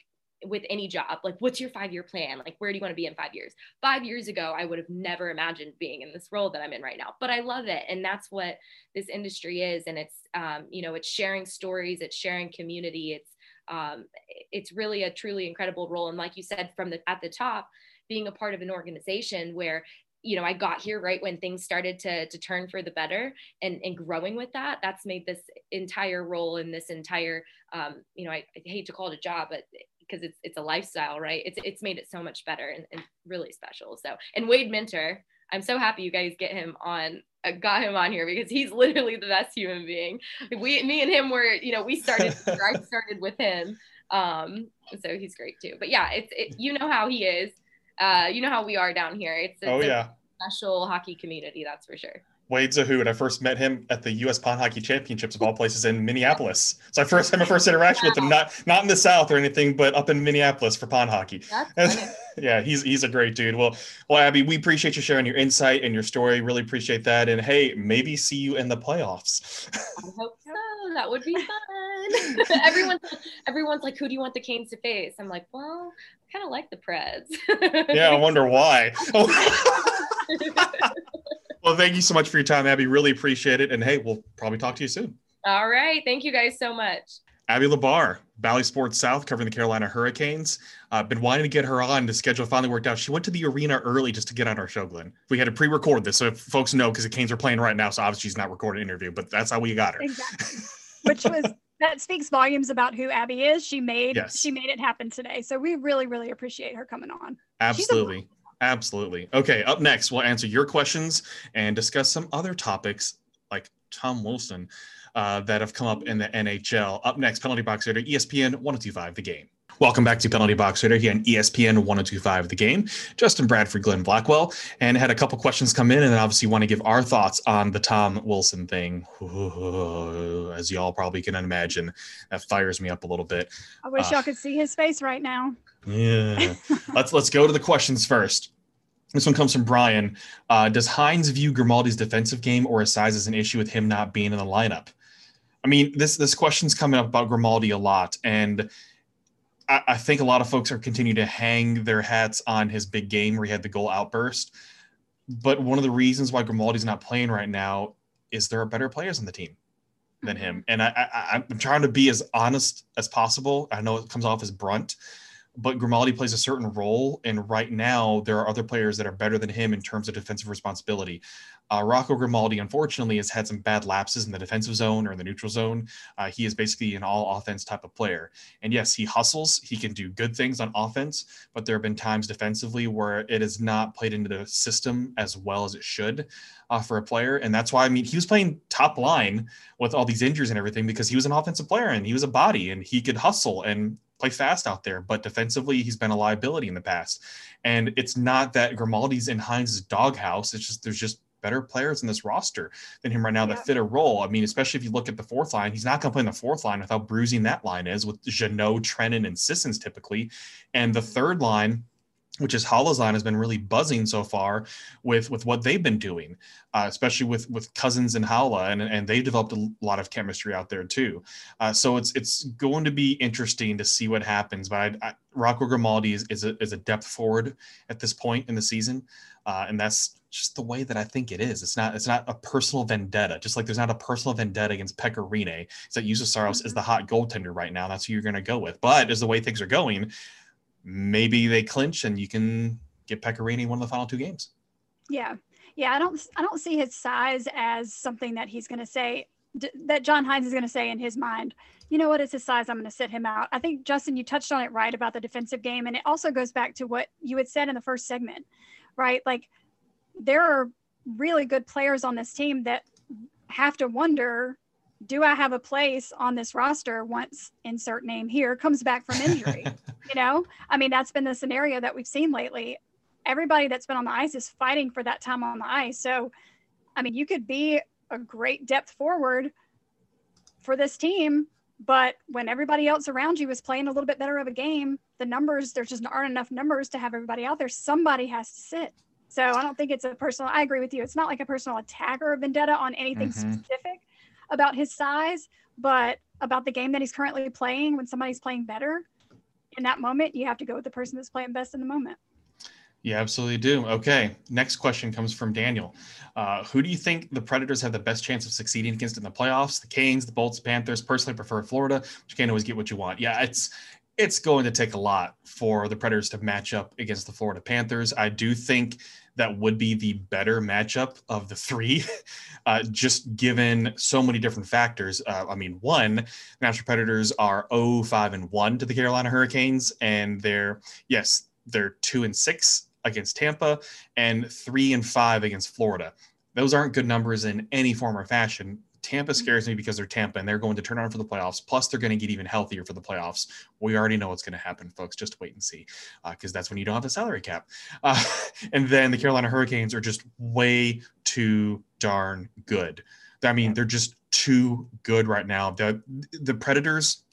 with any job like what's your five year plan? Like where do you want to be in five years? Five years ago i would have never imagined being in this role that i'm in right now but i love it and that's what this industry is and it's um, you know it's sharing stories it's sharing community it's um, it's really a truly incredible role and like you said from the at the top being a part of an organization where you know, I got here right when things started to, to turn for the better and, and growing with that, that's made this entire role and this entire, um, you know, I, I, hate to call it a job, but because it's it's a lifestyle, right? It's it's made it so much better and, and really special. So and Wade Minter, I'm so happy you guys get him on uh, got him on here because he's literally the best human being. We, me and him were, you know, we started, I started with him. Um, so he's great too. But yeah, it's, it, you know how he is. Uh, you know how we are down here. It's, it's
oh yeah,
special hockey community, that's for sure.
Wade Zahoud. I first met him at the U.S. Pond Hockey Championships of all places in Minneapolis. So I first had my first interaction wow. with him, not not in the South or anything, but up in Minneapolis for pond hockey. yeah, he's he's a great dude. Well, well, Abby, we appreciate you sharing your insight and your story. Really appreciate that. And hey, maybe see you in the playoffs.
I hope so. That would be fun. everyone's everyone's like, who do you want the Canes to face? I'm like, well, I kind of like the Preds.
yeah, I wonder why. Well, thank you so much for your time, Abby. Really appreciate it. And hey, we'll probably talk to you soon.
All right. Thank you guys so much.
Abby Labar, Bally Sports South, covering the Carolina Hurricanes. Uh, been wanting to get her on. The schedule finally worked out. She went to the arena early just to get on our show, Glenn. We had to pre-record this, so if folks know because the Canes are playing right now, so obviously she's not recording an interview, but that's how we got her.
Exactly. Which was that speaks volumes about who Abby is. She made yes. she made it happen today. So we really really appreciate her coming on.
Absolutely. Absolutely. Okay, up next, we'll answer your questions and discuss some other topics like Tom Wilson uh, that have come up in the NHL. Up next, Penalty Box Radio, ESPN 1025, The Game. Welcome back to Penalty Box Radio here on ESPN 1025 The Game. Justin Bradford, Glenn Blackwell, and had a couple questions come in, and then obviously want to give our thoughts on the Tom Wilson thing. As y'all probably can imagine, that fires me up a little bit.
I wish uh, y'all could see his face right now.
Yeah. let's let's go to the questions first. This one comes from Brian. Uh, does Hynes view Grimaldi's defensive game or his size as an issue with him not being in the lineup? I mean, this this question's coming up about Grimaldi a lot, and I, I think a lot of folks are continuing to hang their hats on his big game where he had the goal outburst. But one of the reasons why Grimaldi's not playing right now is there are better players on the team than him, mm-hmm. and I, I I'm trying to be as honest as possible. I know it comes off as brunt, but Grimaldi plays a certain role. And right now, there are other players that are better than him in terms of defensive responsibility. Uh, Rocco Grimaldi, unfortunately, has had some bad lapses in the defensive zone or in the neutral zone. Uh, he is basically an all offense type of player. And yes, he hustles. He can do good things on offense, but there have been times defensively where it has not played into the system as well as it should uh, for a player. And that's why, I mean, he was playing top line with all these injuries and everything because he was an offensive player and he was a body and he could hustle and play fast out there. But defensively, he's been a liability in the past. And it's not that Grimaldi's in Hynes' doghouse. It's just, there's just better players in this roster than him right now yeah. that fit a role. I mean, especially if you look at the fourth line, he's not going to play in the fourth line without bruising that line is with Jeannot, Trenin, and Sissons typically. And the third line, which is line has been really buzzing so far with with what they've been doing, uh, especially with with Cousins and Haula, and and they've developed a lot of chemistry out there too. Uh, so it's it's going to be interesting to see what happens. But I, I, Rocco Grimaldi is is a, is a depth forward at this point in the season, uh, and that's just the way that I think it is. It's not it's not a personal vendetta. Just like there's not a personal vendetta against Pekka Rinne. It's that Juuse Saros mm-hmm. is the hot goaltender right now. That's who you're going to go with. But as the way things are going, maybe they clinch and you can get Pekka Rinne one of the final two games.
Yeah, yeah. I don't I don't see his size as something that he's going to say that John Hynes is going to say in his mind. You know what? It's his size. I'm going to sit him out. I think Justin, you touched on it right about the defensive game, and it also goes back to what you had said in the first segment, right? Like there are really good players on this team that have to wonder do I have a place on this roster once insert name here comes back from injury? you know, I mean, that's been the scenario that we've seen lately. Everybody that's been on the ice is fighting for that time on the ice. So, I mean, you could be a great depth forward for this team, but when everybody else around you is playing a little bit better of a game, the numbers, there just aren't enough numbers to have everybody out there. Somebody has to sit. So I don't think it's a personal, I agree with you. It's not like a personal attack or a vendetta on anything mm-hmm. specific about his size, but about the game that he's currently playing. When somebody's playing better in that moment, you have to go with the person that's playing best in the moment.
You absolutely do. Okay. Next question comes from Daniel. Uh, who do you think the Predators have the best chance of succeeding against in the playoffs? The Canes, the Bolts, Panthers. Personally, prefer Florida, but you can't always get what you want. Yeah, it's it's going to take a lot for the Predators to match up against the Florida Panthers. I do think that would be the better matchup of the three, uh, just given so many different factors. Uh, I mean, one, Nashville Predators are 0 5 and 1 to the Carolina Hurricanes, and they're, yes, they're 2 and 6 against Tampa and 3 and 5 against Florida. Those aren't good numbers in any form or fashion. Tampa scares me because they're Tampa and they're going to turn on for the playoffs. Plus, they're going to get even healthier for the playoffs. We already know what's going to happen, folks. Just wait and see, because uh, that's when you don't have a salary cap. Uh, and then the Carolina Hurricanes are just way too darn good. I mean, they're just too good right now. The the Predators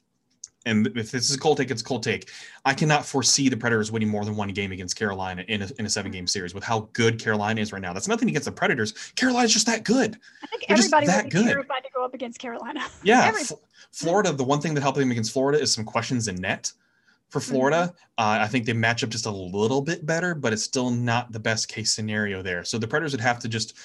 and if this is a cold take, it's a cold take. I cannot foresee the Predators winning more than one game against Carolina in a, in a seven game series with how good Carolina is right now. That's nothing against the Predators. Carolina's just that good.
I think They're everybody that good. terrified to go up against Carolina.
Yeah. F- Florida, the one thing that helped them against Florida is some questions in net for mm-hmm. Florida. Mm-hmm. Uh, I think they match up just a little bit better, but it's still not the best case scenario there. So the Predators would have to just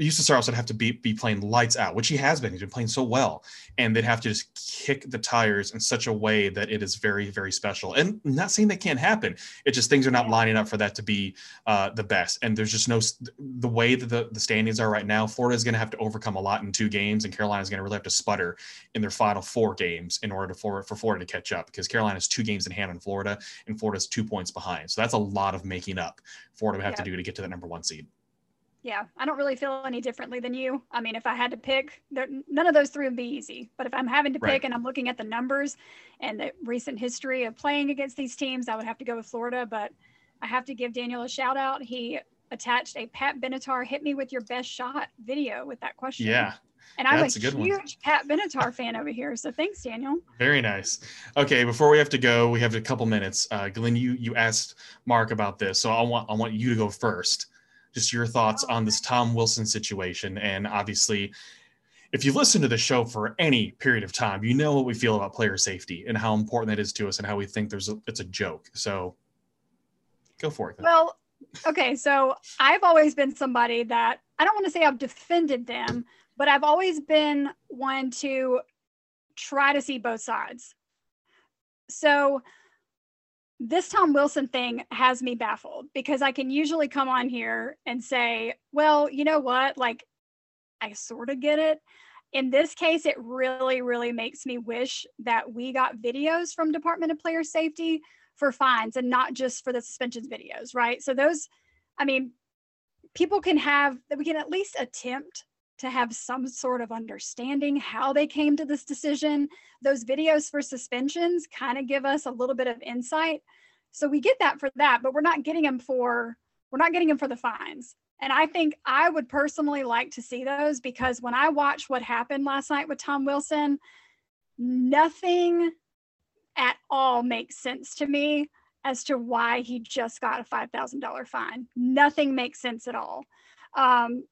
Juuse Saros would have to be, be playing lights out, which he has been. He's been playing so well. And they'd have to just kick the tires in such a way that it is very, very special. And I'm not saying that can't happen. It just things are not lining up for that to be uh, the best. And there's just no, the way that the, the standings are right now, Florida is going to have to overcome a lot in two games. And Carolina is going to really have to sputter in their final four games in order to, for, for Florida to catch up because Carolina is two games in hand on Florida and Florida's two points behind. So that's a lot of making up Florida would have yeah. to do to get to the number one seed
yeah, I don't really feel any differently than you. I mean, if I had to pick, there, none of those three would be easy. But if I'm having to pick right. and I'm looking at the numbers and the recent history of playing against these teams, I would have to go with Florida. But I have to give Daniel a shout out. He attached a Pat Benatar "Hit Me with Your Best Shot" video with that question.
Yeah.
And I'm That's a, a huge one. Pat Benatar fan over here. So thanks, Daniel.
Very nice. Okay, before we have to go, we have a couple minutes. Uh, Glenn, you you asked Mark about this, so I want I want you to go first just your thoughts on this Tom Wilson situation. And obviously, if you've listened to the show for any period of time, you know what we feel about player safety and how important that is to us and how we think there's a, it's a joke. So go for it.
Well, okay. So I've always been somebody that I don't want to say I've defended them, but I've always been one to try to see both sides. So this Tom Wilson thing has me baffled because I can usually come on here and say, well, you know what? Like, I sort of get it. In this case, it really, really makes me wish that we got videos from Department of Player Safety for fines and not just for the suspensions videos, right? So, those, I mean, people can have, that we can at least attempt to have some sort of understanding how they came to this decision. Those videos for suspensions kind of give us a little bit of insight. So we get that for that, but we're not getting them for we're not getting them for the fines. And I think I would personally like to see those because when I watched what happened last night with Tom Wilson, nothing at all makes sense to me as to why he just got a $5,000 fine. Nothing makes sense at all. Um,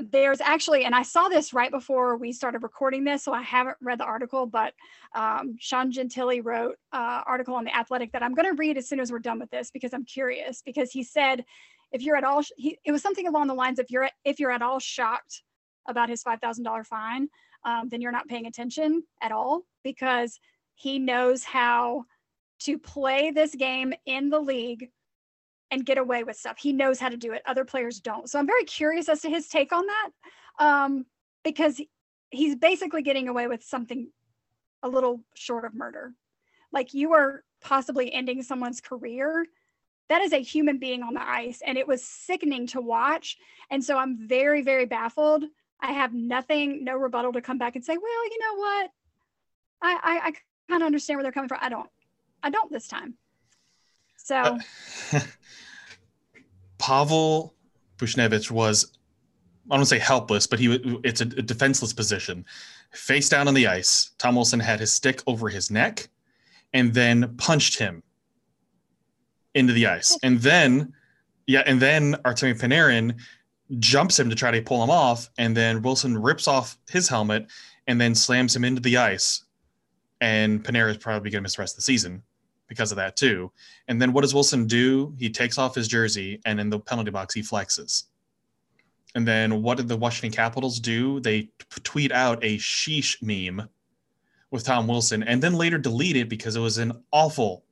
there's actually, and I saw this right before we started recording this, so I haven't read the article, but um, Sean Gentille wrote an uh, article on the Athletic that I'm going to read as soon as we're done with this because I'm curious. Because he said, if you're at all, he, it was something along the lines, if you're if you're at all shocked about his five thousand dollar fine, um, then you're not paying attention at all because he knows how to play this game in the league and get away with stuff. He knows how to do it. Other players don't. So I'm very curious as to his take on that um, because he's basically getting away with something a little short of murder. Like you are possibly ending someone's career. That is a human being on the ice, and it was sickening to watch. And so I'm very, very baffled. I have nothing, no rebuttal to come back and say, well, you know what? I, I, I kind of understand where they're coming from. I don't. I don't this time. So uh,
Pavel Buchnevich was I don't say helpless, but he it's a, a defenseless position. Face down on the ice, Tom Wilson had his stick over his neck and then punched him into the ice. And then yeah, and then Artemi Panarin jumps him to try to pull him off, and then Wilson rips off his helmet and then slams him into the ice. And Panarin is probably going to miss the rest of the season because of that too. And then what does Wilson do? He takes off his jersey and in the penalty box he flexes. And then what did the Washington Capitals do? They t- tweet out a sheesh meme with Tom Wilson and then later delete it because it was an awful,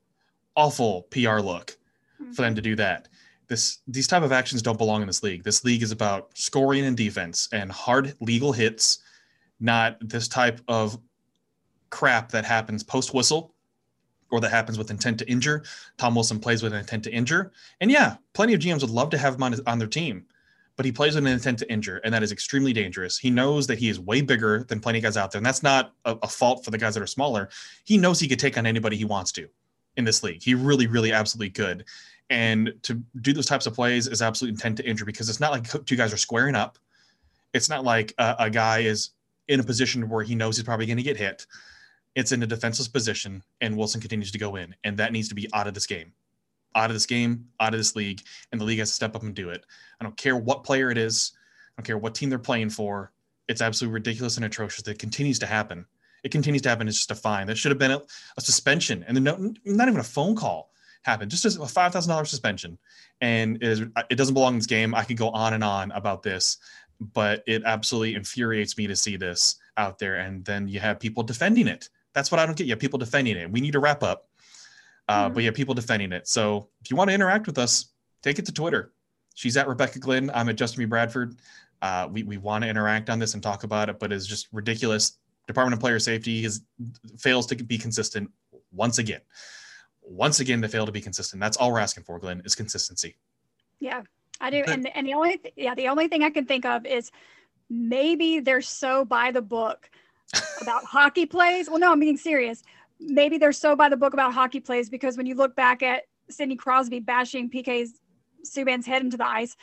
awful PR look mm-hmm. for them to do that. This these type of actions don't belong in this league. This league is about scoring and defense and hard legal hits, not this type of crap that happens post whistle or that happens with intent to injure. Tom Wilson plays with an intent to injure. And yeah, plenty of GMs would love to have him on, on their team, but he plays with an intent to injure, and that is extremely dangerous. He knows that he is way bigger than plenty of guys out there. And that's not a, a fault for the guys that are smaller. He knows he could take on anybody he wants to in this league. He really, really absolutely could. And to do those types of plays is absolute intent to injure because it's not like two guys are squaring up. It's not like a, a guy is in a position where he knows he's probably going to get hit it's in a defenseless position, and Wilson continues to go in, and that needs to be out of this game, out of this game, out of this league, and the league has to step up and do it. I don't care what player it is, I don't care what team they're playing for. It's absolutely ridiculous and atrocious that it continues to happen. It continues to happen. It's just a fine. That should have been a, a suspension, and then no, not even a phone call happened. Just a five thousand dollars suspension, and it, is, uh, it doesn't belong in this game. I could go on and on about this, but it absolutely infuriates me to see this out there, and then you have people defending it that's what I don't get. You have people defending it. We need to wrap up. Uh, mm-hmm. But you have people defending it. So if you want to interact with us, take it to Twitter. She's at Rebecca Glenn. I'm at Justin B. Bradford. Uh, we, we want to interact on this and talk about it, but it's just ridiculous. Department of Player Safety is, fails to be consistent once again. Once again, they fail to be consistent. That's all we're asking for, Glenn, is consistency.
Yeah, I do. And, and the only, th- yeah, the only thing I can think of is maybe they're so by the book about hockey plays. Well, no, I'm being serious. Maybe they're so by the book about hockey plays because when you look back at Sidney Crosby bashing PK's Subban's head into the ice,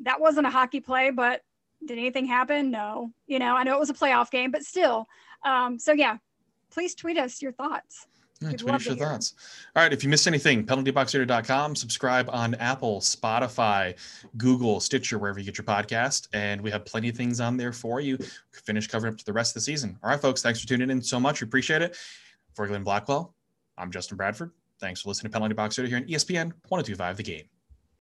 that wasn't a hockey play, but did anything happen? No. You know, I know it was a playoff game, but still. Um, so yeah, please tweet us your thoughts.
Yeah, tweet us your thoughts. All right. If you missed anything, penaltyboxradio.com, subscribe on Apple, Spotify, Google, Stitcher, wherever you get your podcast. And we have plenty of things on there for you. Finish covering up to the rest of the season. All right, folks. Thanks for tuning in so much. We appreciate it. For Glenn Blackwell, I'm Justin Bradford. Thanks for listening to Penalty Box Radio here on ESPN 1025 The Game.